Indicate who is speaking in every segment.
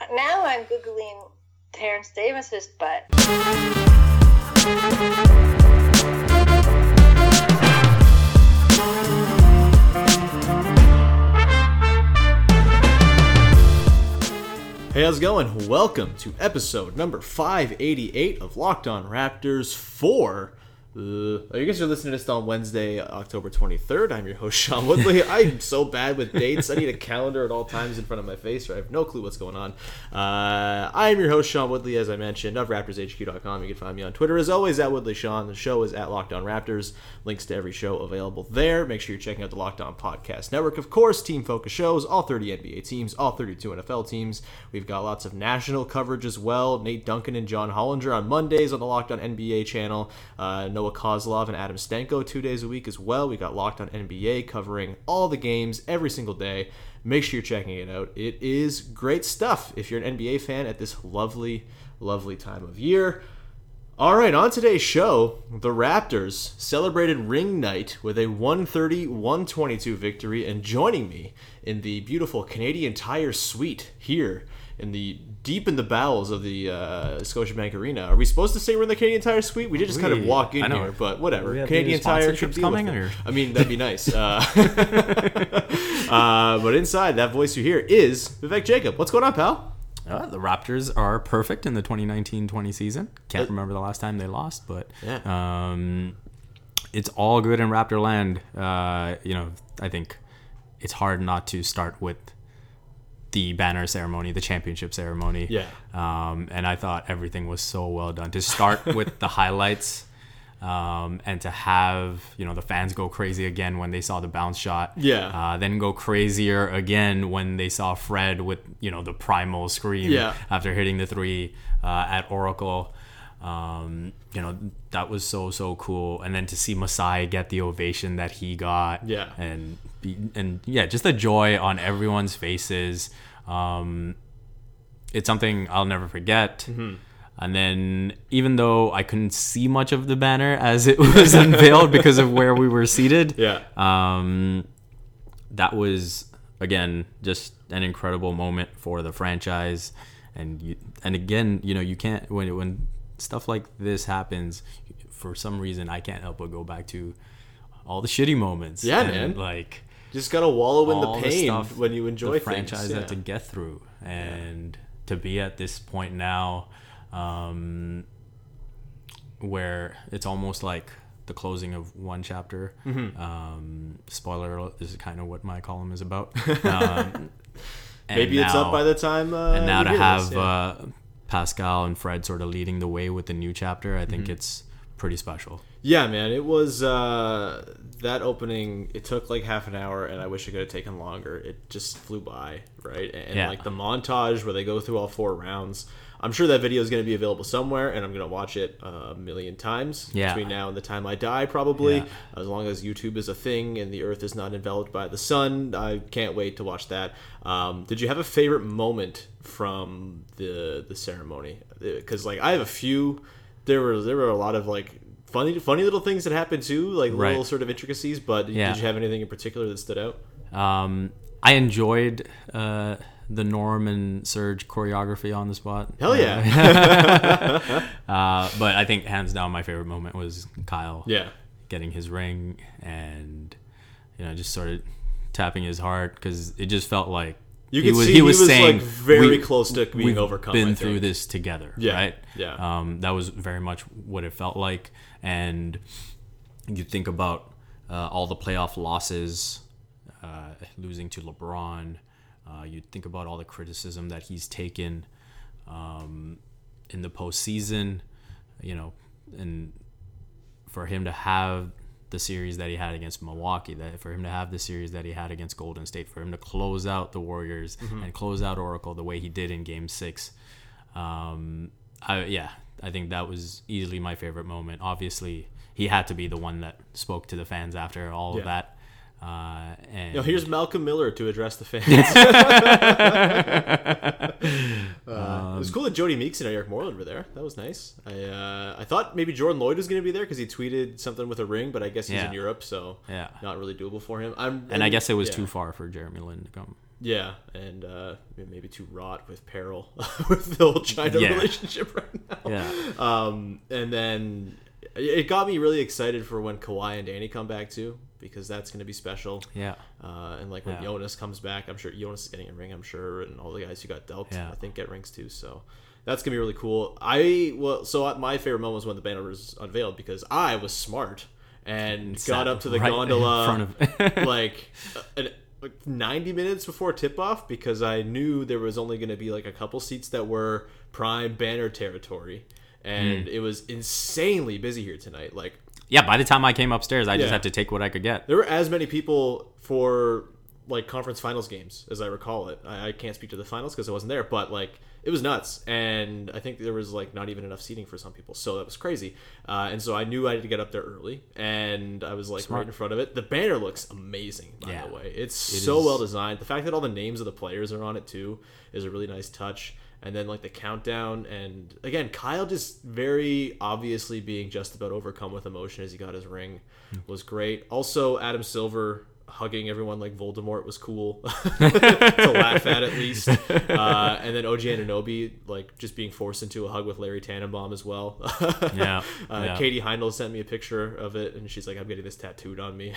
Speaker 1: Now I'm Googling Terence Davis's butt.
Speaker 2: Hey, how's it going? Welcome to episode number 588 of Locked On Raptors 4. Uh, you guys are listening to this on Wednesday, October 23rd. I'm your host, Sean Woodley. I'm so bad with dates. I need a calendar at all times in front of my face, or I have no clue what's going on. Uh, I am your host, Sean Woodley, as I mentioned, of RaptorsHQ.com. You can find me on Twitter, as always, at Woodley Sean. The show is at Locked On Raptors. Links to every show available there. Make sure you're checking out the Locked On Podcast Network. Of course, team focus shows, all 30 NBA teams, all 32 NFL teams. We've got lots of national coverage as well. Nate Duncan and John Hollinger on Mondays on the Locked On NBA channel. Uh, Noah Kozlov and Adam Stanko two days a week as well. We got Locked On NBA covering all the games every single day. Make sure you're checking it out. It is great stuff if you're an NBA fan at this lovely, lovely time of year. All right, on today's show, the Raptors celebrated ring night with a 130 122 victory, and joining me in the beautiful Canadian Tire Suite here in the deep in the bowels of the uh, Scotiabank Arena. Are we supposed to say we're in the Canadian Tire Suite? We did just kind of walk in here, but whatever. Canadian Tire should deal
Speaker 3: coming, or-
Speaker 2: I mean, that'd be nice. Uh, uh, but inside, that voice you hear is Vivek Jacob. What's going on, pal?
Speaker 3: Uh, the Raptors are perfect in the 2019-20 season. Can't remember the last time they lost, but
Speaker 2: Yeah.
Speaker 3: um, it's all good in Raptor land. Uh, you know, I think it's hard not to start with the banner ceremony, the championship ceremony.
Speaker 2: Yeah.
Speaker 3: Um, and I thought everything was so well done. To start with the highlights. Um, and to have you know the fans go crazy again when they saw the bounce shot,
Speaker 2: Yeah.
Speaker 3: Uh, then go crazier again when they saw Fred with you know the primal scream
Speaker 2: Yeah.
Speaker 3: after hitting the three uh, at Oracle. Um, you know that was so so cool, and then to see Masai get the ovation that he got,
Speaker 2: Yeah.
Speaker 3: and and yeah, just the joy on everyone's faces. Um, it's something I'll never forget.
Speaker 2: Mm-hmm.
Speaker 3: And then, even though I couldn't see much of the banner as it was unveiled because of where we were seated,
Speaker 2: Yeah.
Speaker 3: um, that was again just an incredible moment for the franchise. And you, and again, you know, you can't when when stuff like this happens, for some reason, I can't help but go back to all the shitty moments.
Speaker 2: Yeah,
Speaker 3: and,
Speaker 2: man.
Speaker 3: Like
Speaker 2: Just gotta wallow in the pain
Speaker 3: stuff
Speaker 2: when you enjoy
Speaker 3: the franchise
Speaker 2: Yeah.
Speaker 3: had to get through, and to be at this point now, um, where it's almost like the closing of one chapter.
Speaker 2: Mm-hmm.
Speaker 3: Um, spoiler alert: this is kind of what my column is about. Um,
Speaker 2: Maybe it's up by the time. Uh,
Speaker 3: and now to have
Speaker 2: this, yeah.
Speaker 3: uh, Pascal and Fred sort of leading the way with the new chapter, I
Speaker 2: Mm-hmm.
Speaker 3: think it's pretty special.
Speaker 2: Yeah, man, it was uh, that opening. It took like half an hour, and I wish it could have taken longer. It just flew by, right? And,
Speaker 3: Yeah.
Speaker 2: like the montage where they go through all four rounds. I'm sure that video is going to be available somewhere, and I'm going to watch it a million times
Speaker 3: Yeah.
Speaker 2: between now and the time I die, probably.
Speaker 3: Yeah.
Speaker 2: As long as YouTube is a thing and the Earth is not enveloped by the sun, I can't wait to watch that. Um, did you have a favorite moment from the the ceremony? Because like I have a few. There were there were a lot of like funny funny little things that happened too, like
Speaker 3: Right.
Speaker 2: little sort of intricacies. But
Speaker 3: Yeah.
Speaker 2: did you have anything in particular that stood out?
Speaker 3: Um, I enjoyed uh, the Norm and Serge choreography on the spot.
Speaker 2: Hell yeah.
Speaker 3: Uh, but I think hands down, my favorite moment was Kyle.
Speaker 2: Yeah.
Speaker 3: getting his ring and you know just sort of tapping his heart because it just felt like
Speaker 2: You could see he was, like, very
Speaker 3: "We-
Speaker 2: close to being
Speaker 3: we've
Speaker 2: overcome,
Speaker 3: Been through
Speaker 2: think."
Speaker 3: this together,
Speaker 2: Yeah,
Speaker 3: right?
Speaker 2: yeah.
Speaker 3: Um, that was very much what it felt like, and you think about uh, all the playoff losses, uh, losing to LeBron. Uh, you think about all the criticism that he's taken um, in the postseason, you know, and for him to have the series that he had against Milwaukee, that for him to have the series that he had against Golden State, for him to close out the Warriors and close out Oracle the way he did in Game Six, Um, I, yeah, I think that was easily my favorite moment. Obviously, he had to be the one that spoke to the fans after all
Speaker 2: Yeah.
Speaker 3: of that. Uh, and
Speaker 2: You know, here's Malcolm Miller to address the fans. uh, it was cool that Jodie Meeks and Eric Moreland were there. That was nice. I uh, I thought maybe Jordan Loyd was going to be there because he tweeted something with a ring, but I guess he's
Speaker 3: Yeah.
Speaker 2: in Europe, so
Speaker 3: Yeah.
Speaker 2: not really doable for him. I'm
Speaker 3: and I guess it was
Speaker 2: yeah.
Speaker 3: too far for Jeremy Lin to come.
Speaker 2: Yeah, and uh, maybe too rot with peril with the whole China
Speaker 3: Yeah.
Speaker 2: relationship right now.
Speaker 3: Yeah.
Speaker 2: Um, and then it got me really excited for when Kawhi and Danny come back too, because that's going to be special.
Speaker 3: Yeah.
Speaker 2: Uh, and like when
Speaker 3: Yeah.
Speaker 2: Jonas comes back, I'm sure Jonas is getting a ring. I'm sure, and all the guys who got dealt,
Speaker 3: Yeah.
Speaker 2: I think, get rings too. So that's gonna be really cool. I well, so my favorite moment was when the banner was unveiled because I was smart and
Speaker 3: Sat
Speaker 2: got up to the
Speaker 3: right in
Speaker 2: gondola
Speaker 3: front of-
Speaker 2: like an, like 90 minutes before tip off because I knew there was only going to be like a couple seats that were prime banner territory. And
Speaker 3: Hmm.
Speaker 2: it was insanely busy here tonight. Like
Speaker 3: Yeah, by the time I came upstairs, I just had to take what I could get.
Speaker 2: there were as many people for like conference finals games as I recall it. I, I can't speak to the finals because I wasn't there, but like it was nuts, and I think there was like not even enough seating for some people, so that was crazy. Uh, and so I knew I had to get up there early, and I was like
Speaker 3: Smart.
Speaker 2: right in front of it. The banner looks amazing, by
Speaker 3: Yeah.
Speaker 2: the way. It's
Speaker 3: It
Speaker 2: so
Speaker 3: is.
Speaker 2: well designed. The fact that all the names of the players are on it too is a really nice touch. And then like the countdown, and again, Kyle just very obviously being just about overcome with emotion as he got his ring hmm. was great. Also, Adam Silver hugging everyone like Voldemort was cool to laugh at at least. Uh, and then OG Anunoby like just being forced into a hug with Larry Tannenbaum as well.
Speaker 3: Yeah,
Speaker 2: Uh,
Speaker 3: yeah.
Speaker 2: Katie Heindl sent me a picture of it, and she's like, "I'm getting this tattooed on me."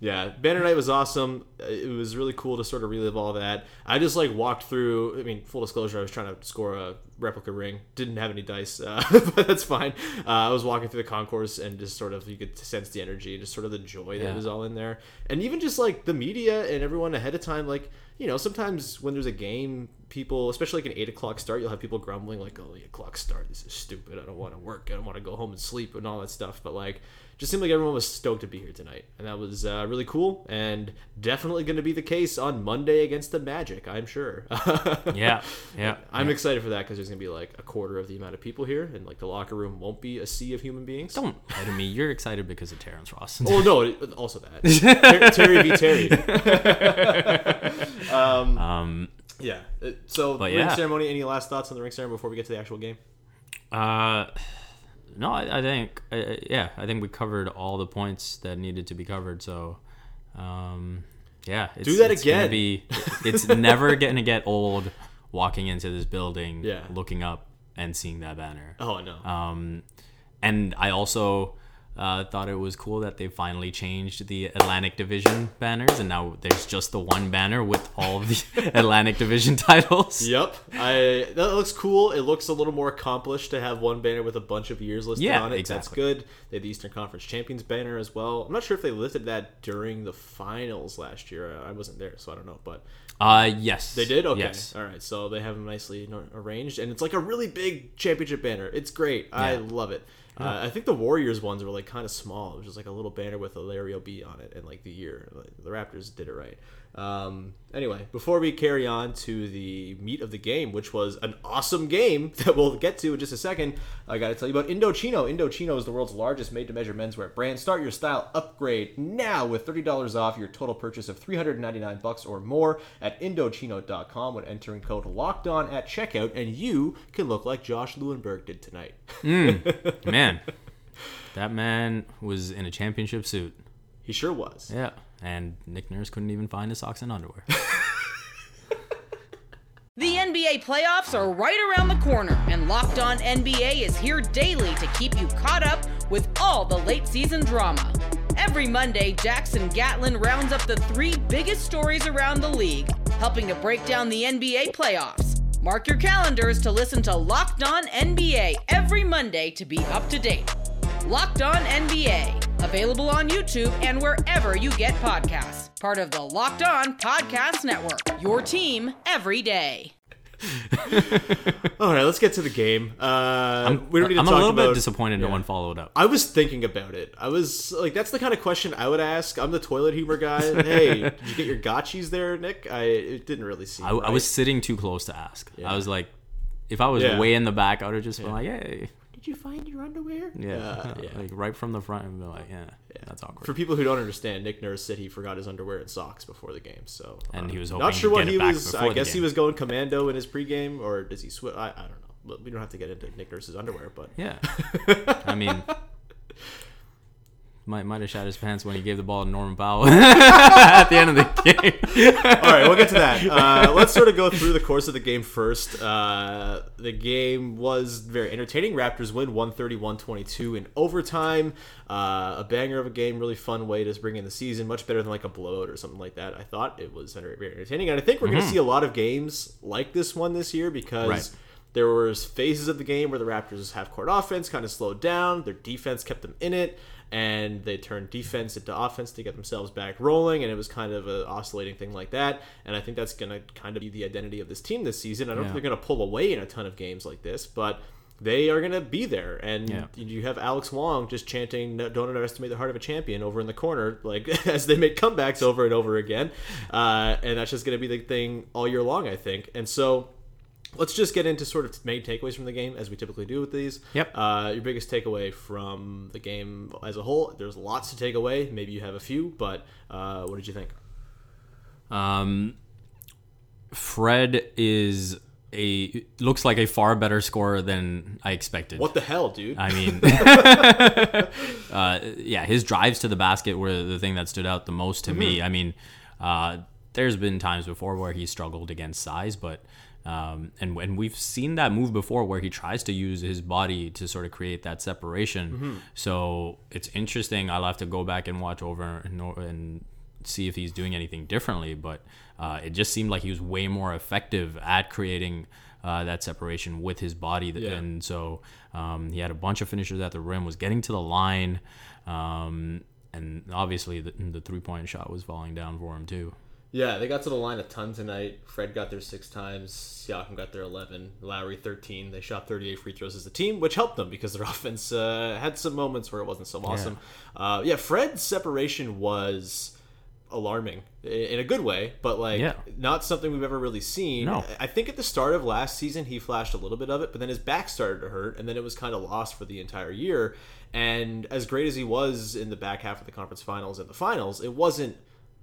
Speaker 2: yeah, Banner Night was awesome. It was really cool to sort of relive all that. I just like walked through. I mean, full disclosure, I was trying to score a replica ring. Didn't have any dice, uh, but that's fine. Uh, I was walking through the concourse and just sort of you could sense the energy, just sort of the joy that
Speaker 3: Yeah.
Speaker 2: was all in there, and even just like the media and everyone ahead of time. Like you know, sometimes when there's a game, people, especially like an eight o'clock start, you'll have people grumbling like, "Oh, eight o'clock start. This is stupid. I don't want to work. I don't want to go home and sleep and all that stuff." But like, just seemed like everyone was stoked to be here tonight, and that was uh, really cool, and definitely going to be the case on Monday against the Magic. I'm sure.
Speaker 3: Yeah, yeah.
Speaker 2: I'm excited for that because there's gonna be like a quarter of the amount of people here, and like the locker room won't be a sea of human beings.
Speaker 3: Don't lie to me. You're excited because of Terrence Ross.
Speaker 2: Oh no! Also that Ter- Terry v Terry. um,
Speaker 3: Um,
Speaker 2: yeah. uh, So
Speaker 3: But
Speaker 2: ring
Speaker 3: yeah.
Speaker 2: ceremony. Any last thoughts on the ring ceremony before we get to the actual game?
Speaker 3: Uh, no, I, I think uh, yeah, I think we covered all the points that needed to be covered. So, um, yeah, it's,
Speaker 2: Do that
Speaker 3: it's
Speaker 2: again.
Speaker 3: Be, it's never gonna get old walking into this building,
Speaker 2: Yeah.
Speaker 3: looking up and seeing that banner.
Speaker 2: Oh no.
Speaker 3: Um, and I also uh, thought it was cool that they finally changed the Atlantic Division banners, and now there's just the one banner with all of the Atlantic Division titles.
Speaker 2: Yep, I that looks cool. It looks a little more accomplished to have one banner with a bunch of years listed
Speaker 3: Yeah,
Speaker 2: on it. That's good. They had the Eastern Conference Champions banner as well. I'm not sure if they listed that during the finals last year. I wasn't there, so I don't know. But
Speaker 3: Uh, yes,
Speaker 2: they did. Okay,
Speaker 3: Yes.
Speaker 2: all right. So they have them nicely arranged, and it's like a really big championship banner. It's great. I love it. Uh, I think the Warriors ones were like kind of small. It was just like a little banner with a Larry O B on it and like the year. Like, the Raptors did it right. Um, anyway, before we carry on to the meat of the game, which was an awesome game that we'll get to in just a second, I got to tell you about Indochino. Indochino is the world's largest made-to-measure menswear brand. Start your style upgrade now with thirty dollars off your total purchase of three hundred ninety-nine bucks or more at Indochino.com when entering code Locked On at checkout, and you can look like Josh Lewenberg did tonight.
Speaker 3: man, that man was in a championship suit.
Speaker 2: He sure was.
Speaker 3: Yeah, and Nick Nurse couldn't even find his socks and underwear.
Speaker 4: The NBA playoffs are right around the corner, and Locked On NBA is here daily to keep you caught up with all the late season drama. Every Monday, Jackson Gatlin rounds up the three biggest stories around the league, helping to break down the NBA playoffs. Mark your calendars to listen to Locked On NBA every Monday to be up to date. Locked On NBA, available on YouTube and wherever you get podcasts. Part of the Locked On Podcast Network, your team every day.
Speaker 2: All right, let's get to the game. Uh,
Speaker 3: I'm,
Speaker 2: we don't need to
Speaker 3: I'm a little
Speaker 2: about.
Speaker 3: bit disappointed no one followed up.
Speaker 2: I was thinking about it. I was like, that's the kind of question I would ask. I'm the toilet humor guy. hey, did you get your gotchis there, Nick? I it didn't really seem.
Speaker 3: I, I was sitting too close to ask.
Speaker 2: Yeah.
Speaker 3: I was like, if I was
Speaker 2: Yeah.
Speaker 3: way in the back, I would have just been like, hey,
Speaker 2: Did you find your underwear?
Speaker 3: yeah,
Speaker 2: Uh, yeah.
Speaker 3: like right from the front, and be like, yeah, yeah, that's awkward.
Speaker 2: For people who don't understand, Nick Nurse said he forgot his underwear and socks before the game. So
Speaker 3: And
Speaker 2: uh,
Speaker 3: he was
Speaker 2: not sure
Speaker 3: to
Speaker 2: what
Speaker 3: get
Speaker 2: he was. I
Speaker 3: the
Speaker 2: guess he was going commando in his pregame, or does he switch? I, I don't know. We don't have to get into Nick Nurse's underwear, but
Speaker 3: yeah, I mean, might might have shot his pants when he gave the ball to Norman Powell at the end of the game.
Speaker 2: All right, we'll get to that. Uh, let's sort of go through the course of the game first. Uh, the game was very entertaining. Raptors win 130-122 in overtime. Uh, a banger of a game, really fun way to bring in the season. Much better than like a blowout or something like that. I thought it was very entertaining, and I think we're going to see a lot of games like this one this year because.
Speaker 3: Right.
Speaker 2: There was phases of the game where the Raptors' half-court offense kind of slowed down. Their defense kept them in it, and they turned defense into offense to get themselves back rolling. And it was kind of an oscillating thing like that. And I think that's going to kind of be the identity of this team this season. I don't
Speaker 3: Yeah.
Speaker 2: think they're going to pull away in a ton of games like this, but they are going to be there. And
Speaker 3: Yeah.
Speaker 2: you have Alex Wong just chanting "Don't underestimate the heart of a champion" over in the corner, like as they make comebacks over and over again. Uh, and that's just going to be the thing all year long, I think. And so let's just get into sort of main takeaways from the game as we typically do with these.
Speaker 3: Yep.
Speaker 2: Uh, your biggest takeaway from the game as a whole. There's lots to take away. Maybe you have a few, but uh, what did you think?
Speaker 3: Um, Fred is a looks like a far better scorer than I expected.
Speaker 2: What the hell, dude?
Speaker 3: I mean, uh, yeah, his drives to the basket were the thing that stood out the most to
Speaker 2: Mm-hmm.
Speaker 3: me. I mean, uh, there's been times before where he struggled against size, but um, and and we've seen that move before where he tries to use his body to sort of create that separation.
Speaker 2: Mm-hmm.
Speaker 3: So it's interesting. I'll have to go back and watch over and, and see if he's doing anything differently, but uh, it just seemed like he was way more effective at creating uh, that separation with his body.
Speaker 2: Yeah.
Speaker 3: And so um, he had a bunch of finishers at the rim, was getting to the line, um, and obviously the, the three point shot was falling down for him too.
Speaker 2: Yeah, they got to the line a ton tonight. Fred got there six times. Siakam got there 11. Lowry 13. They shot 38 free throws as a team, which helped them because their offense uh, had some moments where it wasn't so awesome. Yeah, uh, yeah Fred's separation was alarming in a good way, but like
Speaker 3: Yeah.
Speaker 2: not something we've ever really seen.
Speaker 3: No.
Speaker 2: I think at the start of last season he flashed a little bit of it, but then his back started to hurt, and then it was kind of lost for the entire year. And as great as he was in the back half of the conference finals and the finals, it wasn't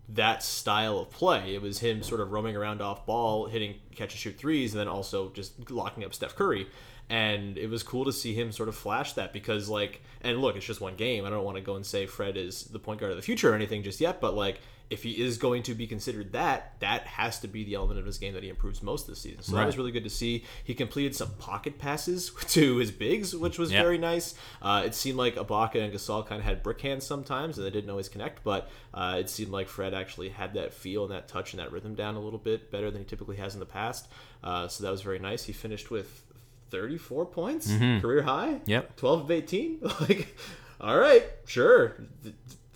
Speaker 2: that style of play. It was him sort of roaming around off ball, hitting catch and shoot threes, and then also just locking up Steph Curry. And it was cool to see him sort of flash that because, like, and look, it's just one game. I don't want to go and say Fred is the point guard of the future or anything just yet, but like, if he is going to be considered that, that has to be the element of his game that he improves most this season. So that was really good to see. He completed some pocket passes to his bigs, which was
Speaker 3: Yeah.
Speaker 2: very nice. Uh, it seemed like Ibaka and Gasol kind of had brick hands sometimes, and they didn't always connect. But uh, it seemed like Fred actually had that feel and that touch and that rhythm down a little bit better than he typically has in the past. Uh, so that was very nice. He finished with 34 points, career high.
Speaker 3: Yep.
Speaker 2: 12 of 18. like, all right, sure.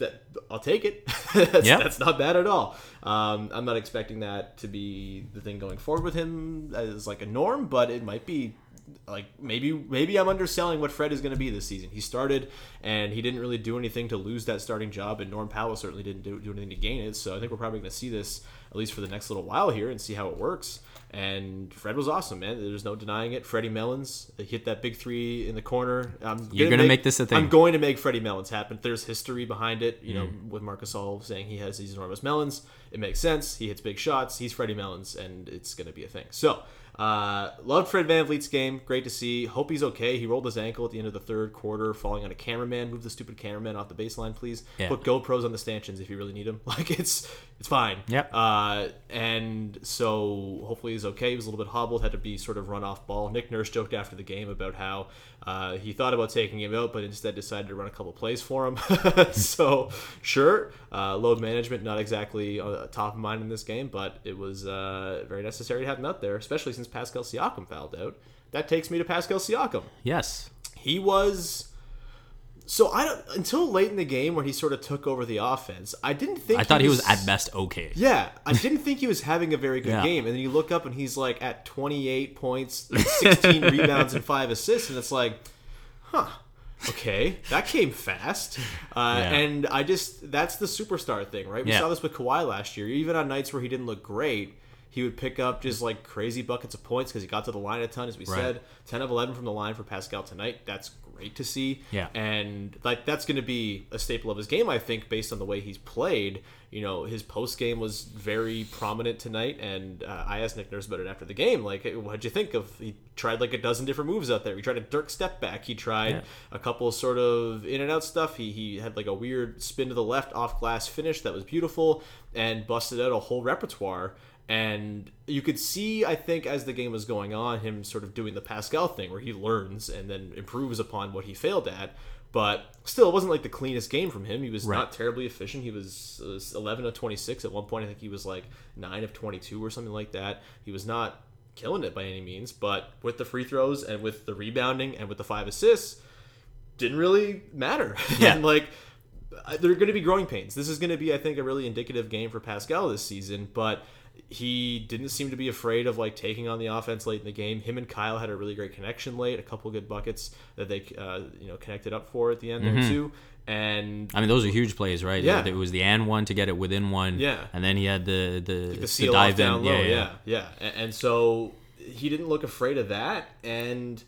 Speaker 2: Th- That, I'll take it. that's,
Speaker 3: Yep.
Speaker 2: that's not bad at all. Um, I'm not expecting that to be the thing going forward with him as like a norm, but it might be like maybe maybe I'm underselling what Fred is going to be this season. He started and he didn't really do anything to lose that starting job, and Norm Powell certainly didn't do, do anything to gain it. So I think we're probably going to see this at least for the next little while here and see how it works. And Fred was awesome, man. There's no denying it. Freddie Mellons hit that big three in the corner. I'm
Speaker 3: You're gonna make this a thing.
Speaker 2: I'm going to make Freddie Mellons happen. There's history behind it, you know,
Speaker 3: Mm.
Speaker 2: with Marc Gasol saying he has these enormous melons. It makes sense. He hits big shots. He's Freddie Mellons, and it's going to be a thing. So, uh, loved Fred VanVleet's game. Great to see. Hope he's okay. He rolled his ankle at the end of the third quarter, falling on a cameraman. Move the stupid cameraman off the baseline, please.
Speaker 3: Yeah.
Speaker 2: Put GoPros on the stanchions if you really need them. Like it's it's fine.
Speaker 3: Yep.
Speaker 2: Uh, and so hopefully he's okay. He was a little bit hobbled, had to be sort of run off ball. Nick Nurse joked after the game about how uh, he thought about taking him out, but instead decided to run a couple plays for him. so sure, uh, load management not exactly uh, top of mind in this game, but it was uh, very necessary to have him out there, especially since Pascal Siakam fouled out. That takes me to Pascal Siakam
Speaker 3: Yes.
Speaker 2: he was So I don't until late in the game where he sort of took over the offense. I didn't think
Speaker 3: I thought he was at best okay.
Speaker 2: Yeah, I didn't think he was having a very good
Speaker 3: Yeah.
Speaker 2: game. And then you look up and he's like at 28 points, 16 rebounds, and five assists, and it's like, huh, okay, that came fast. Uh,
Speaker 3: Yeah.
Speaker 2: And I just that's the superstar thing, right? We
Speaker 3: Yeah.
Speaker 2: saw this with Kawhi last year. Even on nights where he didn't look great. He would pick up just like crazy buckets of points because he got to the line a ton, as we
Speaker 3: Right.
Speaker 2: said. 10 of 11 from the line for Pascal tonight. That's great to see.
Speaker 3: Yeah.
Speaker 2: And like that's going to be a staple of his game, I think, based on the way he's played. You know, his post game was very prominent tonight, and uh, I asked Nick Nurse about it after the game. Like, what'd you think of? He tried like a dozen different moves out there. He tried a Dirk step back. He tried
Speaker 3: Yeah.
Speaker 2: a couple sort of in and out stuff. He he had like a weird spin to the left off glass finish that was beautiful, and busted out a whole repertoire. And you could see, I think, as the game was going on, him sort of doing the Pascal thing where he learns and then improves upon what he failed at. But still, it wasn't like the cleanest game from him. He was
Speaker 3: Right.
Speaker 2: not terribly efficient. He was, was 11 of 26. At one point, I think he was like 9 of 22 or something like that. He was not killing it by any means, but with the free throws and with the rebounding and with the five assists, didn't really matter.
Speaker 3: Yeah.
Speaker 2: and like, uh, there are going to be growing pains. This is going to be, I think, a really indicative game for Pascal this season, but he didn't seem to be afraid of like taking on the offense late in the game. Him and Kyle had a really great connection late, a couple good buckets that they uh, you know connected up for at the end there too. And
Speaker 3: I mean, those are huge plays, right?
Speaker 2: Yeah.
Speaker 3: It was the and one to get it within one.
Speaker 2: Yeah.
Speaker 3: And then he had the the,
Speaker 2: the
Speaker 3: the
Speaker 2: seal
Speaker 3: dive
Speaker 2: off down
Speaker 3: in.
Speaker 2: low.
Speaker 3: yeah,
Speaker 2: Yeah, yeah, And, and so he didn't look afraid of that. And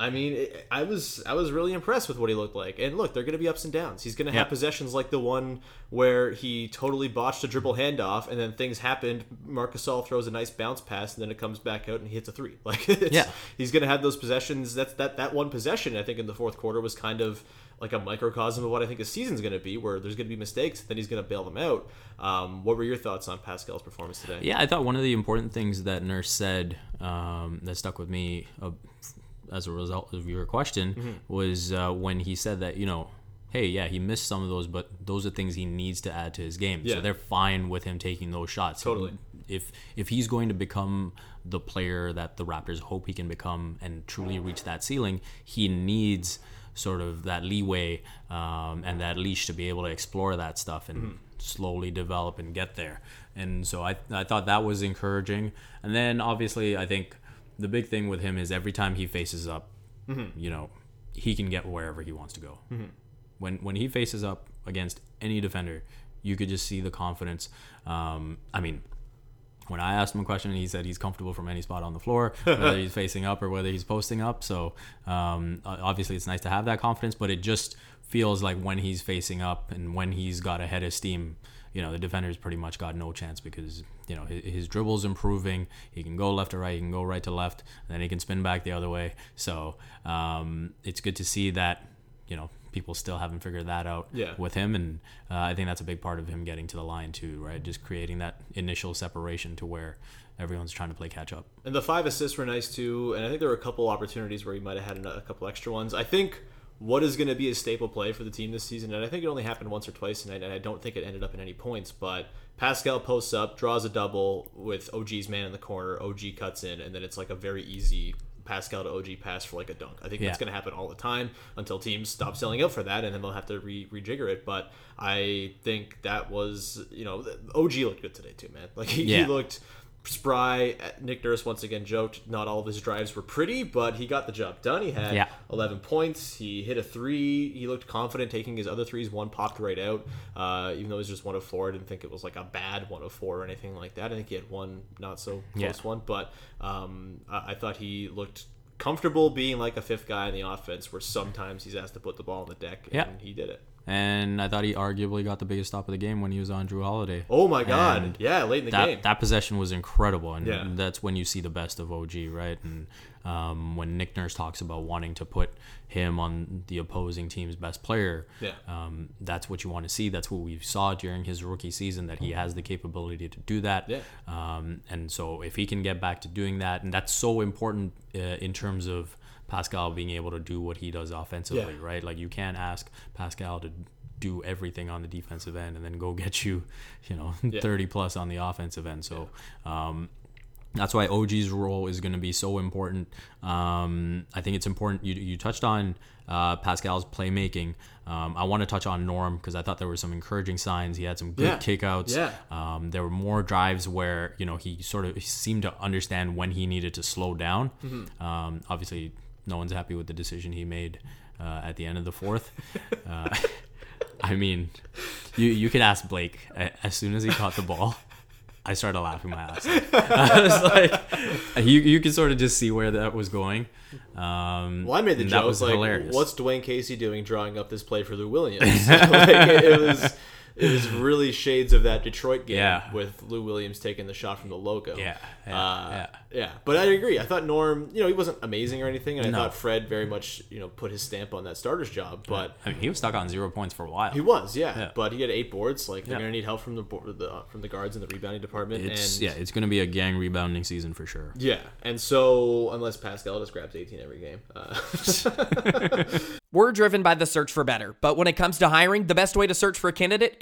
Speaker 2: I mean, it, I was I was really impressed with what he looked like. And look, they're going to be ups and downs. He's going to have
Speaker 3: Yeah.
Speaker 2: possessions like the one where he totally botched a dribble handoff, and then things happened. Marcus Gasol throws a nice bounce pass, and then it comes back out and he hits a three. Like,
Speaker 3: Yeah.
Speaker 2: he's going to have those possessions. That's that that one possession. I think in the fourth quarter was kind of like a microcosm of what I think his season's going to be, where there's going to be mistakes, then he's going to bail them out. Um, what were your thoughts on Pascal's performance today?
Speaker 3: Yeah, I thought one of the important things that Nurse said um, that stuck with me uh, as a result of your question
Speaker 2: Mm-hmm.
Speaker 3: was uh, when he said that, you know, hey, yeah, he missed some of those, but those are things he needs to add to his game.
Speaker 2: Yeah.
Speaker 3: So they're fine with him taking those shots.
Speaker 2: Totally.
Speaker 3: If if he's going to become the player that the Raptors hope he can become and truly reach that ceiling, he needs sort of that leeway um, and that leash to be able to explore that stuff and
Speaker 2: Mm-hmm.
Speaker 3: slowly develop and get there. And so I, I thought that was encouraging. And then obviously, I think the big thing with him is every time he faces up,
Speaker 2: Mm-hmm.
Speaker 3: you know, he can get wherever he wants to go. When when he faces up against any defender, you could just see the confidence. Um, I mean, when I asked him a question, he said he's comfortable from any spot on the floor, whether he's facing up or whether he's posting up. So um, obviously, it's nice to have that confidence, but it just feels like when he's facing up and when he's got a head of steam, you know, the defender's pretty much got no chance because you know his, his dribble's improving. He can go left to right, he can go right to left, and then he can spin back the other way. So um, it's good to see that you know people still haven't figured that out
Speaker 2: Yeah.
Speaker 3: with him, and uh, I think that's a big part of him getting to the line too, right? Just creating that initial separation to where everyone's trying to play catch up.
Speaker 2: And the five assists were nice too. And I think there were a couple opportunities where he might have had a couple extra ones. I think what is going to be a staple play for the team this season, and I think it only happened once or twice tonight, and I don't think it ended up in any points, but Pascal posts up, draws a double with OG's man in the corner. OG cuts in, and then it's like a very easy Pascal to OG pass for like a dunk. I think
Speaker 3: Yeah.
Speaker 2: that's going to happen all the time until teams stop selling out for that, and then they'll have to re- rejigger it. But I think that was, you know, OG looked good today too, man. Like he, he looked spry. Nick Nurse once again joked not all of his drives were pretty, but he got the job done. He had
Speaker 3: Yeah.
Speaker 2: 11 points. He hit a three. He looked confident taking his other threes. One popped right out, uh, even though it was just one of four. I didn't think it was like a bad one of four or anything like that. I think he had one not so close
Speaker 3: Yeah.
Speaker 2: one, but um, I-, I thought he looked comfortable being like a fifth guy in the offense where sometimes he's asked to put the ball on the deck and
Speaker 3: Yeah.
Speaker 2: he did it.
Speaker 3: And I thought he arguably got the biggest stop of the game when he was on Jrue Holiday.
Speaker 2: Oh my god.
Speaker 3: And
Speaker 2: yeah, late in the
Speaker 3: that
Speaker 2: game.
Speaker 3: that possession was incredible, and
Speaker 2: Yeah.
Speaker 3: that's when you see the best of OG, right? And um, when Nick Nurse talks about wanting to put him on the opposing team's best player,
Speaker 2: Yeah.
Speaker 3: um, that's what you want to see. That's what we saw during his rookie season that he has the capability to do that.
Speaker 2: Yeah.
Speaker 3: Um, and so if he can get back to doing that, and that's so important uh, in terms of Pascal being able to do what he does offensively,
Speaker 2: Yeah.
Speaker 3: right? Like you can't ask Pascal to do everything on the defensive end and then go get you, you know, 30 plus on the offensive end. So, um, that's why OG's role is going to be so important. Um, I think it's important. You, you touched on uh, Pascal's playmaking. Um, I want to touch on Norm because I thought there were some encouraging signs. He had some good
Speaker 2: Yeah.
Speaker 3: kickouts.
Speaker 2: Yeah.
Speaker 3: Um, there were more drives where you know he sort of seemed to understand when he needed to slow down.
Speaker 2: Mm-hmm.
Speaker 3: Um, obviously, no one's happy with the decision he made uh, at the end of the fourth. Uh, I mean, you you could ask Blake as soon as he caught the ball. I started laughing my ass. off. I was like, you you could sort of just see where that was going. Um,
Speaker 2: Well, I made the joke
Speaker 3: that was
Speaker 2: like,
Speaker 3: hilarious.
Speaker 2: "What's Dwane Casey doing drawing up this play for Lou Williams?" like, it, it was, it was really shades of that Detroit game
Speaker 3: Yeah.
Speaker 2: with Lou Williams taking the shot from the logo.
Speaker 3: Yeah, yeah,
Speaker 2: uh,
Speaker 3: yeah.
Speaker 2: yeah. But I agree. I thought Norm, you know, he wasn't amazing or anything, and I
Speaker 3: No.
Speaker 2: thought Fred very much, you know, put his stamp on that starter's job. But
Speaker 3: I mean, he was stuck on zero points for a while.
Speaker 2: he was, yeah.
Speaker 3: Yeah.
Speaker 2: But he had eight boards. Like they're
Speaker 3: Yeah.
Speaker 2: gonna need help from the, board, the from the guards in the rebounding department.
Speaker 3: It's
Speaker 2: and
Speaker 3: yeah, it's going to be a gang rebounding season for sure.
Speaker 2: yeah. And so unless Pascal just grabs eighteen every game, uh,
Speaker 5: We're driven by the search for better, but when it comes to hiring, the best way to search for a candidate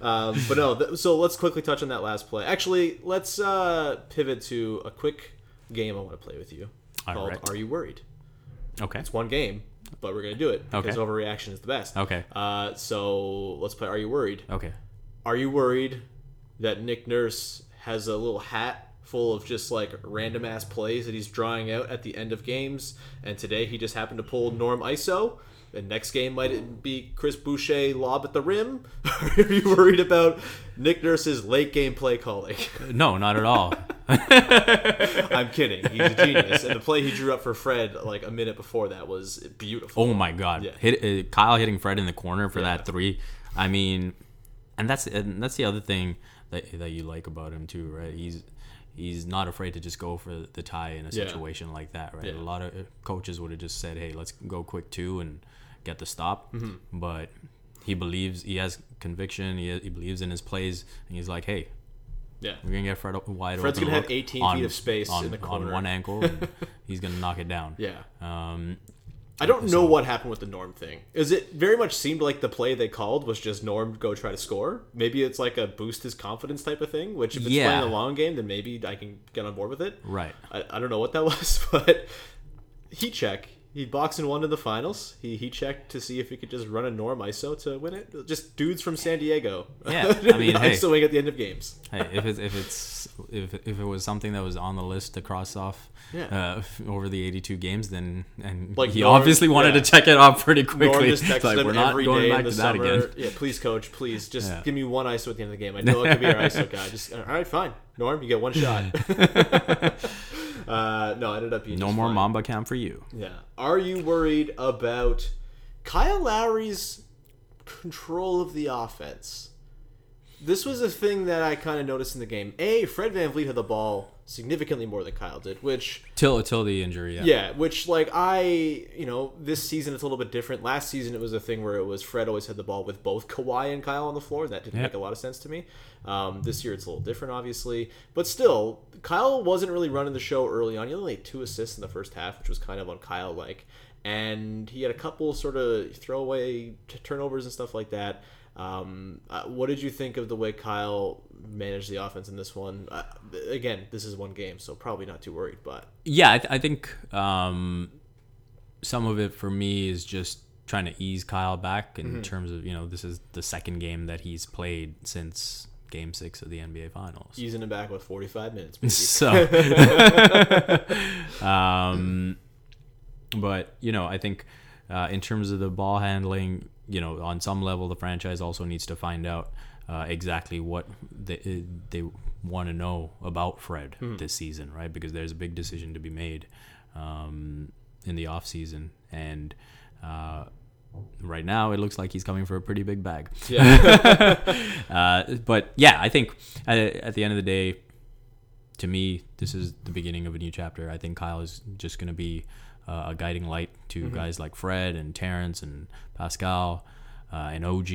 Speaker 2: Um, but no, th- so let's quickly touch on that last play. Actually, let's uh, pivot to a quick game I want to play with you
Speaker 3: All
Speaker 2: called
Speaker 3: right.
Speaker 2: "Are You Worried?"
Speaker 3: Okay.
Speaker 2: It's one game, but we're gonna do it because
Speaker 3: Okay.
Speaker 2: overreaction is the best.
Speaker 3: Okay.
Speaker 2: Uh, so let's play. Are you worried?
Speaker 3: Okay.
Speaker 2: Are you worried that Nick Nurse has a little hat full of just like random ass plays that he's drawing out at the end of games, and today he just happened to pull Norm ISO? And next game might it be Chris Boucher lob at the rim? Are you worried about Nick Nurse's late game play calling?
Speaker 3: No, not at all.
Speaker 2: I'm kidding. He's a genius. And the play he drew up for Fred like a minute before that was beautiful.
Speaker 3: Oh my god!
Speaker 2: Yeah.
Speaker 3: Hit uh, Kyle hitting Fred in the corner for
Speaker 2: Yeah.
Speaker 3: that three. I mean, and that's and that's the other thing that that you like about him too, right? He's he's not afraid to just go for the tie in a
Speaker 2: Yeah.
Speaker 3: situation like that, right?
Speaker 2: Yeah.
Speaker 3: A lot of uh, coaches would have just said, "Hey, let's go quick two and get the stop,"
Speaker 2: Mm-hmm.
Speaker 3: but he believes he has conviction. He, he believes in his plays, and he's like, "Hey,
Speaker 2: Yeah.
Speaker 3: we're gonna get Fred wide
Speaker 2: Fred's
Speaker 3: open.
Speaker 2: gonna have
Speaker 3: look
Speaker 2: 18 feet of space
Speaker 3: on,
Speaker 2: in the corner.
Speaker 3: on one ankle. He's gonna knock it down.
Speaker 2: Yeah.
Speaker 3: Um,
Speaker 2: I don't know what happened with the Norm thing. Is it very much seemed like the play they called was just Norm go try to score? Maybe it's like a boost his confidence type of thing. Which if it's
Speaker 3: Yeah.
Speaker 2: playing a long game, then maybe I can get on board with it.
Speaker 3: Right.
Speaker 2: I, I don't know what that was, but heat check. He boxed and won in the finals. He he checked to see if he could just run a Norm ISO to win it. Just dudes from San Diego.
Speaker 3: Yeah, I mean, hey.
Speaker 2: ISOing at the end of games.
Speaker 3: hey, if it's if it's if, if it was something that was on the list to cross off
Speaker 2: Yeah.
Speaker 3: uh, over the 82 games, then and
Speaker 2: Like
Speaker 3: he
Speaker 2: Norm-
Speaker 3: obviously wanted
Speaker 2: yeah.
Speaker 3: to check it off pretty
Speaker 2: Norm
Speaker 3: quickly.
Speaker 2: just
Speaker 3: It's
Speaker 2: texted
Speaker 3: like, we're not going back to that again.
Speaker 2: Yeah, please, coach, please just
Speaker 3: Yeah.
Speaker 2: give me one ISO at the end of the game. I know it could be our ISO guy. Just all right, fine. Norm, you get one shot. Uh, no, it ended up being
Speaker 3: No more
Speaker 2: fine.
Speaker 3: Mamba Cam for you.
Speaker 2: Yeah. Are you worried about Kyle Lowry's control of the offense? This was a thing that I kind of noticed in the game. A, Fred VanVleet had the ball significantly more than Kyle did, which
Speaker 3: Till till the injury. Yeah.
Speaker 2: yeah, which like I, you know, this season it's a little bit different. Last season it was a thing where it was Fred always had the ball with both Kawhi and Kyle on the floor. And that didn't
Speaker 3: Yeah.
Speaker 2: make a lot of sense to me. Um, this year it's a little different, obviously, but still, Kyle wasn't really running the show early on. He only had two assists in the first half, which was kind of on Kyle like, and he had a couple sort of throwaway t- turnovers and stuff like that. Um, uh, what did you think of the way Kyle managed the offense in this one? Uh, again, this is one game, so probably not too worried, but
Speaker 3: Yeah, I, th- I think um, some of it for me is just trying to ease Kyle back in
Speaker 2: Mm-hmm.
Speaker 3: terms of you know this is the second game that he's played since Game Six of the NBA Finals.
Speaker 2: easing him back with 45 minutes. Maybe.
Speaker 3: So, um, but you know, I think uh, in terms of the ball handling, you know, on some level, the franchise also needs to find out uh, exactly what they they want to know about Fred this season, right? Because there's a big decision to be made um, in the off season, and uh, right now it looks like he's coming for a pretty big bag.
Speaker 2: yeah.
Speaker 3: Uh, but yeah, I think at, at the end of the day, to me, this is the beginning of a new chapter. I think Kyle is just going to be uh, a guiding light to guys like Fred and Terrence and Pascal uh, and OG.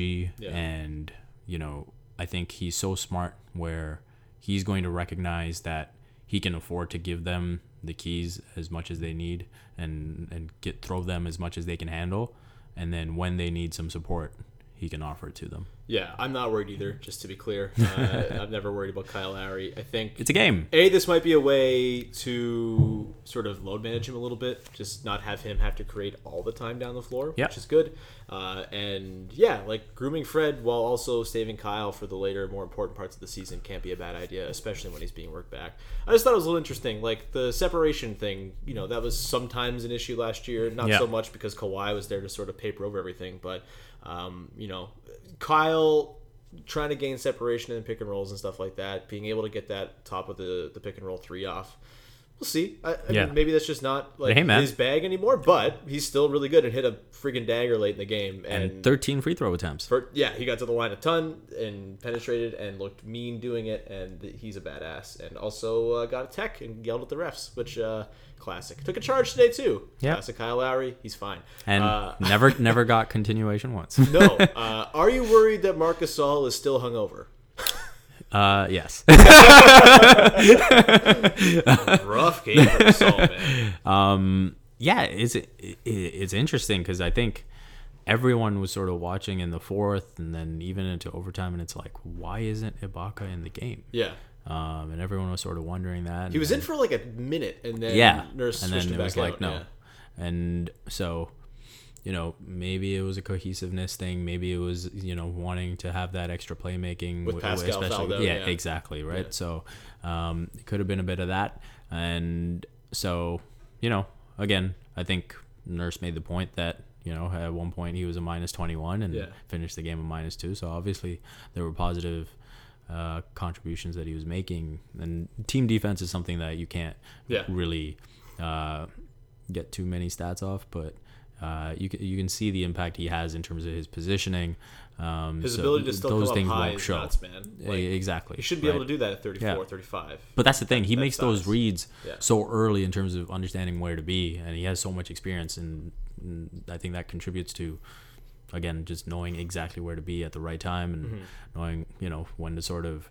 Speaker 3: And, you know, I think he's so smart where he's going to recognize that he can afford to give them the keys as much as they need and, and get throw them as much as they can handle. And then when they need some support, he can offer it to them.
Speaker 2: Yeah, I'm not worried either. Just to be clear, uh, I've never worried about Kyle Lowry. I think
Speaker 3: It's a game.
Speaker 2: A, this might be a way to sort of load manage him a little bit, just not have him have to create all the time down the floor,
Speaker 3: Yep.
Speaker 2: which is good. Uh, and yeah, like grooming Fred while also saving Kyle for the later, more important parts of the season can't be a bad idea, especially when he's being worked back. I just thought it was a little interesting. Like the separation thing, you know, that was sometimes an issue last year, not
Speaker 3: Yeah.
Speaker 2: so much because Kawhi was there to sort of paper over everything, but, um, you know, Kyle trying to gain separation in pick and rolls and stuff like that, being able to get that top of the, the pick and roll three off. We'll see. I, I
Speaker 3: Yeah.
Speaker 2: mean, maybe that's just not like
Speaker 3: Hey,
Speaker 2: his bag anymore, but he's still really good and hit a freaking dagger late in the game. And,
Speaker 3: And 13 free throw attempts.
Speaker 2: for, yeah, he got to the line a ton and penetrated and looked mean doing it, and he's a badass. And also uh, got a tech and yelled at the refs, which uh, classic. Took a charge today too.
Speaker 3: Yeah.
Speaker 2: classic Kyle Lowry. He's fine.
Speaker 3: And
Speaker 2: uh,
Speaker 3: never never got continuation once.
Speaker 2: no, uh, are you worried that Marc Gasol is still hungover?
Speaker 3: Uh, yes.
Speaker 2: Rough game for Saul, man.
Speaker 3: um, yeah, it's it, it's interesting because I think everyone was sort of watching in the fourth and then even into overtime, and it's like, why isn't Ibaka in the game?
Speaker 2: Yeah.
Speaker 3: Um, and everyone was sort of wondering that.
Speaker 2: He was in for like a minute, and then
Speaker 3: yeah,
Speaker 2: Nurse
Speaker 3: and then
Speaker 2: him
Speaker 3: it was
Speaker 2: back
Speaker 3: like no,
Speaker 2: Yeah.
Speaker 3: and so you know maybe it was a cohesiveness thing maybe it was you know wanting to have that extra playmaking
Speaker 2: With Pascal Faldo,
Speaker 3: yeah,
Speaker 2: yeah.
Speaker 3: exactly right
Speaker 2: Yeah.
Speaker 3: so um, it could have been a bit of that and so you know again I think Nurse made the point that you know at one point he was a minus 21 and
Speaker 2: Yeah.
Speaker 3: finished the game a minus 2 so obviously there were positive uh, contributions that he was making and team defense is something that you can't really uh, get too many stats off, but uh, you can you can see the impact he has in terms of his positioning. Um,
Speaker 2: His
Speaker 3: so
Speaker 2: ability to still
Speaker 3: those
Speaker 2: come
Speaker 3: things
Speaker 2: up high
Speaker 3: won't show.
Speaker 2: nuts, man. Like,
Speaker 3: exactly.
Speaker 2: He should be able to do that at 34,
Speaker 3: Yeah.
Speaker 2: 35.
Speaker 3: But that's the thing. He
Speaker 2: That
Speaker 3: makes those reads
Speaker 2: Yeah.
Speaker 3: so early in terms of understanding where to be, and he has so much experience, and, and I think that contributes to, again, just knowing exactly where to be at the right time, and
Speaker 2: Mm-hmm.
Speaker 3: knowing you know when to sort of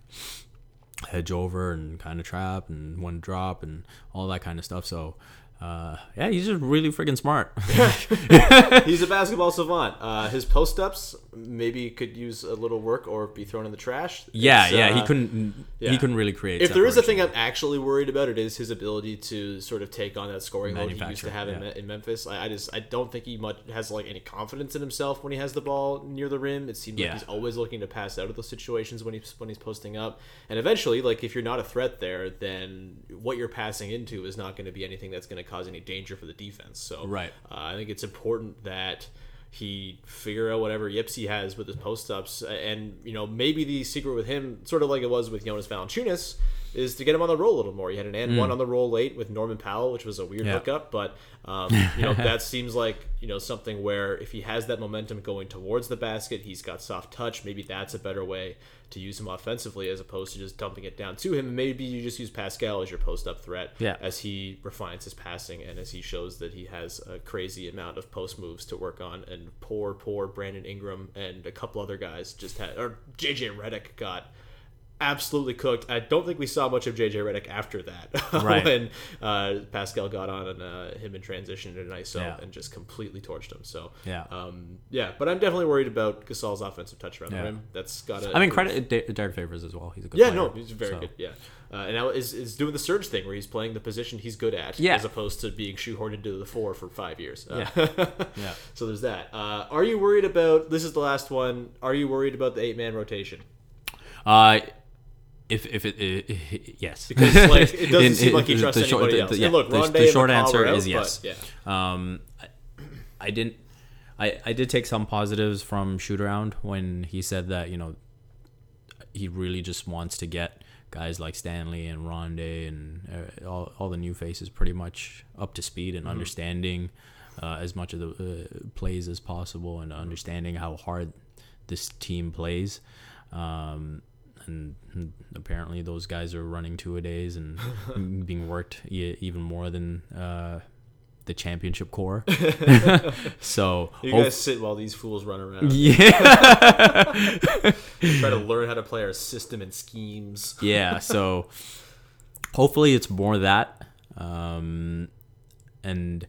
Speaker 3: hedge over and kind of trap, and when to drop, and all that kind of stuff. So. Uh, yeah, he's just really freaking smart.
Speaker 2: He's a basketball savant. Uh, his post ups maybe could use a little work or be thrown in the trash.
Speaker 3: yeah,
Speaker 2: It's,
Speaker 3: yeah,
Speaker 2: uh,
Speaker 3: he couldn't.
Speaker 2: yeah.
Speaker 3: He couldn't really create.
Speaker 2: If there is a thing I'm actually worried about, it is his ability to sort of take on that scoring load he used to have in,
Speaker 3: yeah.
Speaker 2: Me- in Memphis. I, I just I don't think he much has like any confidence in himself when he has the ball near the rim. It seems
Speaker 3: Yeah.
Speaker 2: like he's always looking to pass out of those situations when he's when he's posting up. And eventually, like if you're not a threat there, then what you're passing into is not going to be anything that's going to cause any danger for the defense. So
Speaker 3: Right.
Speaker 2: uh, I think it's important that he figure out whatever yips he has with his post ups, and you know maybe the secret with him, sort of like it was with Jonas Valanciunas, is to get him on the roll a little more. He had an and one on the roll late with Norman Powell, which was a weird.
Speaker 3: Yeah.
Speaker 2: hookup, but um, you know that seems like you know something where if he has that momentum going towards the basket, he's got soft touch. Maybe that's a better way to use him offensively as opposed to just dumping it down to him. And maybe you just use Pascal as your post up threat
Speaker 3: Yeah.
Speaker 2: as he refines his passing and as he shows that he has a crazy amount of post moves to work on. And poor, poor Brandon Ingram and a couple other guys just had, or JJ Redick got absolutely cooked. I don't think we saw much of JJ Redick after that
Speaker 3: Right.
Speaker 2: when uh, Pascal got on and uh, him in transition in an ISO
Speaker 3: Yeah.
Speaker 2: and just completely torched him. So
Speaker 3: Yeah.
Speaker 2: um, yeah. But I'm definitely worried about Gasol's offensive touch around
Speaker 3: Yeah.
Speaker 2: the rim. That's got to.
Speaker 3: I mean, credit D- Derrick Favors as well. He's a good
Speaker 2: Yeah,
Speaker 3: player.
Speaker 2: no, he's very
Speaker 3: So-
Speaker 2: good. Yeah, uh, and now is is doing the Serge thing where he's playing the position he's good at,
Speaker 3: Yeah.
Speaker 2: as opposed to being shoehorned into the four for five years. Uh,
Speaker 3: Yeah.
Speaker 2: So there's that. Uh, are you worried about? This is the last one. Are you worried about the eight man rotation?
Speaker 3: Uh, if if it, i i yes,
Speaker 2: Because like it doesn't
Speaker 3: In-
Speaker 2: seem like he trusts
Speaker 3: the short-
Speaker 2: anybody
Speaker 3: the-
Speaker 2: else.
Speaker 3: the- yeah,
Speaker 2: look,
Speaker 3: the, the short answer
Speaker 2: out,
Speaker 3: is yes.
Speaker 2: but yeah.
Speaker 3: Um, I, I didn't. I, I did take some positives from shoot around when he said that you know he really just wants to get guys like Stanley and Rondae and uh, all, all the new faces pretty much up to speed
Speaker 2: Mm-hmm.
Speaker 3: and understanding uh, as much of the uh, plays as possible and understanding how hard this team plays. Um, and apparently those guys are running two a days and being worked e- even more than uh, the championship core. so
Speaker 2: You
Speaker 3: hope-
Speaker 2: guys sit while these fools run around.
Speaker 3: yeah,
Speaker 2: Try to learn how to play our system and schemes.
Speaker 3: yeah. So hopefully it's more that. Um, and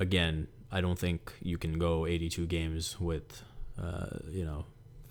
Speaker 3: again, I don't think you can go 82 games with, uh, you know,
Speaker 2: 38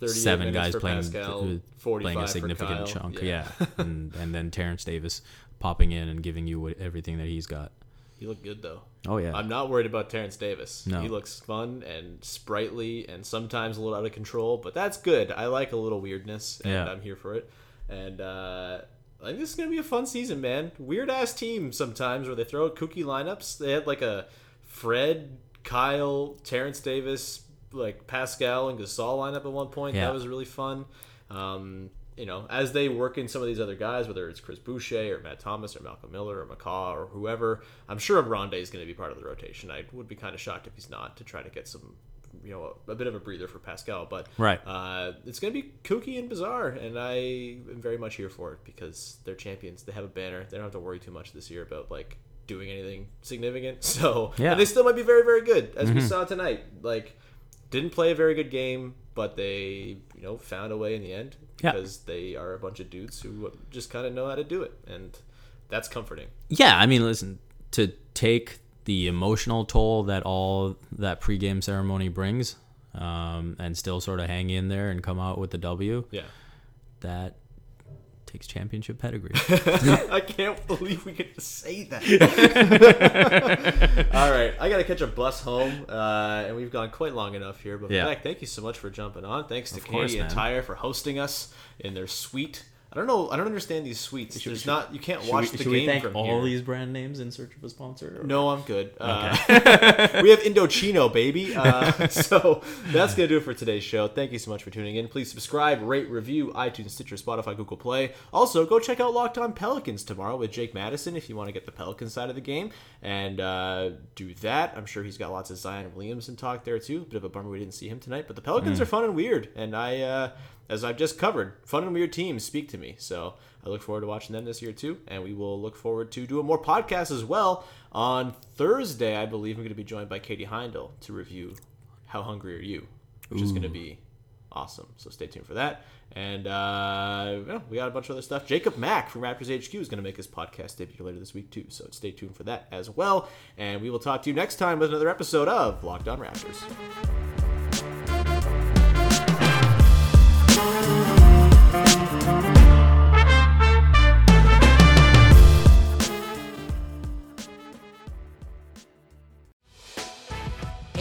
Speaker 3: seven guys playing
Speaker 2: Pascal, 45
Speaker 3: playing a significant chunk.
Speaker 2: Yeah.
Speaker 3: Yeah, and and then Terence Davis popping in and giving you what- everything that he's got.
Speaker 2: He looked good though.
Speaker 3: Oh yeah,
Speaker 2: I'm not worried about Terence Davis.
Speaker 3: No.
Speaker 2: He looks fun and sprightly and sometimes a little out of control, but that's good. I like a little weirdness and
Speaker 3: Yeah.
Speaker 2: I'm here for it. And uh, I think this is going to be a fun season, man. Weird ass team sometimes where they throw out kooky lineups. They had like a Fred, Kyle, Terence Davis, like Pascal and Gasol lineup at one point.
Speaker 3: Yeah.
Speaker 2: That was really fun. Um, you know, as they work in some of these other guys, whether it's Chris Boucher or Matt Thomas or Malcolm Miller or McCaw or whoever, I'm sure Rondae is going to be part of the rotation. I would be kind of shocked if he's not to try to get some, you know, a, a bit of a breather for Pascal. But
Speaker 3: Right.
Speaker 2: uh, it's going to be kooky and bizarre, and I am very much here for it because they're champions. They have a banner. They don't have to worry too much this year about like doing anything significant. So
Speaker 3: Yeah.
Speaker 2: and they still might be very very good as we saw tonight. Like didn't play a very good game, but they you know found a way in the end
Speaker 3: Yeah.
Speaker 2: because they are a bunch of dudes who just kind of know how to do it, and that's comforting.
Speaker 3: yeah. I mean, listen to take the emotional toll that all that pregame ceremony brings, um, and still sort of hang in there and come out with the W.
Speaker 2: Yeah.
Speaker 3: That takes championship pedigree.
Speaker 2: I can't believe we get to say that. All right, I got to catch a bus home, uh, and we've gone quite long enough here. But
Speaker 3: Yeah.
Speaker 2: Beck, thank you so much for jumping on. Thanks to
Speaker 3: Of course,
Speaker 2: Katie and
Speaker 3: man.
Speaker 2: Tyre for hosting us in their suite. I don't know. I don't understand these suites. There's not. You can't watch the game from all here.
Speaker 3: brand names in search of a sponsor?
Speaker 2: No, I'm good. Uh, we have Indochino, baby. Uh, so that's going to do it for today's show. Thank you so much for tuning in. Please subscribe, rate, review, iTunes, Stitcher, Spotify, Google Play. Also, go check out Locked On Pelicans tomorrow with Jake Madison if you want to get the Pelican side of the game. And uh, do that. I'm sure he's got lots of Zion Williamson talk there, too. Bit of a bummer we didn't see him tonight. But the Pelicans are fun and weird. And I, uh, as I've just covered, fun and weird teams speak to me. So I look forward to watching them this year too, and we will look forward to doing more podcasts as well. On Thursday, I believe I'm going to be joined by Katie Heindl to review "How Hungry Are You," which is going to be awesome. So stay tuned for that. And uh, well, we got a bunch of other stuff. Jacob Mack from Raptors HQ is going to make his podcast debut later this week too. So stay tuned for that as well. And we will talk to you next time with another episode of Locked On Raptors.